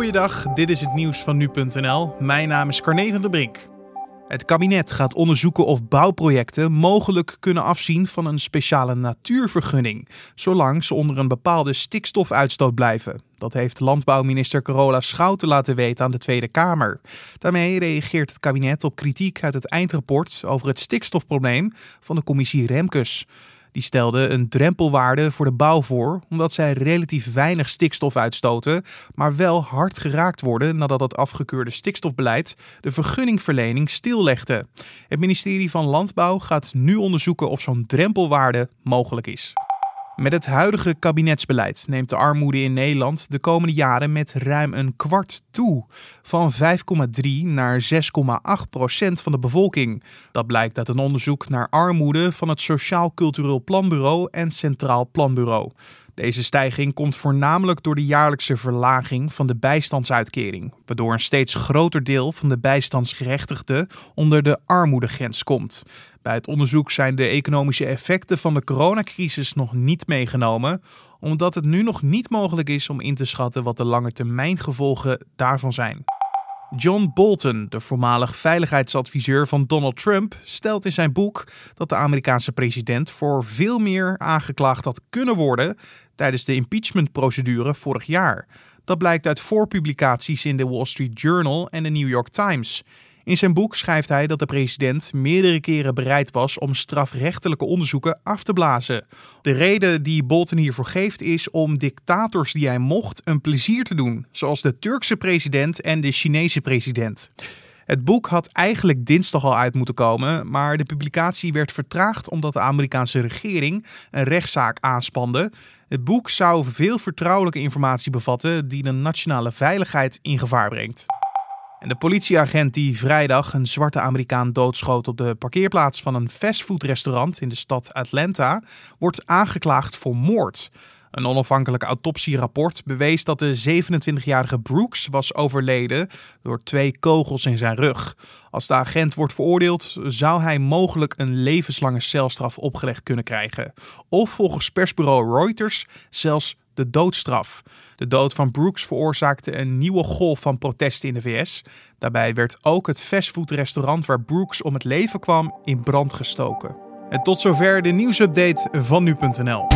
Goeiedag, dit is het nieuws van nu.nl. Mijn naam is Carne van der Brink. Het kabinet gaat onderzoeken of bouwprojecten mogelijk kunnen afzien van een speciale natuurvergunning, zolang ze onder een bepaalde stikstofuitstoot blijven. Dat heeft landbouwminister Carola Schouten laten weten aan de Tweede Kamer. Daarmee reageert het kabinet op kritiek uit het eindrapport over het stikstofprobleem van de commissie Remkes. Die stelde een drempelwaarde voor de bouw voor, omdat zij relatief weinig stikstof uitstoten, maar wel hard geraakt worden nadat het afgekeurde stikstofbeleid de vergunningverlening stillegde. Het ministerie van Landbouw gaat nu onderzoeken of zo'n drempelwaarde mogelijk is. Met het huidige kabinetsbeleid neemt de armoede in Nederland de komende jaren met ruim een kwart toe. Van 5,3 naar 6,8 procent van de bevolking. Dat blijkt uit een onderzoek naar armoede van het Sociaal Cultureel Planbureau en Centraal Planbureau. Deze stijging komt voornamelijk door de jaarlijkse verlaging van de bijstandsuitkering, waardoor een steeds groter deel van de bijstandsgerechtigden onder de armoedegrens komt. Bij het onderzoek zijn de economische effecten van de coronacrisis nog niet meegenomen, omdat het nu nog niet mogelijk is om in te schatten wat de lange termijn gevolgen daarvan zijn. John Bolton, de voormalig veiligheidsadviseur van Donald Trump, stelt in zijn boek dat de Amerikaanse president voor veel meer aangeklaagd had kunnen worden tijdens de impeachmentprocedure vorig jaar. Dat blijkt uit voorpublicaties in de Wall Street Journal en de New York Times. In zijn boek schrijft hij dat de president meerdere keren bereid was om strafrechtelijke onderzoeken af te blazen. De reden die Bolton hiervoor geeft is om dictators die hij mocht een plezier te doen, zoals de Turkse president en de Chinese president. Het boek had eigenlijk dinsdag al uit moeten komen, maar de publicatie werd vertraagd omdat de Amerikaanse regering een rechtszaak aanspande. Het boek zou veel vertrouwelijke informatie bevatten die de nationale veiligheid in gevaar brengt. De politieagent die vrijdag een zwarte Amerikaan doodschoot op de parkeerplaats van een fastfoodrestaurant in de stad Atlanta, wordt aangeklaagd voor moord. Een onafhankelijk autopsierapport bewees dat de 27-jarige Brooks was overleden door twee kogels in zijn rug. Als de agent wordt veroordeeld, zou hij mogelijk een levenslange celstraf opgelegd kunnen krijgen. Of volgens persbureau Reuters zelfs de doodstraf. De dood van Brooks veroorzaakte een nieuwe golf van protesten in de VS. Daarbij werd ook het fastfoodrestaurant waar Brooks om het leven kwam in brand gestoken. En tot zover de nieuwsupdate van nu.nl.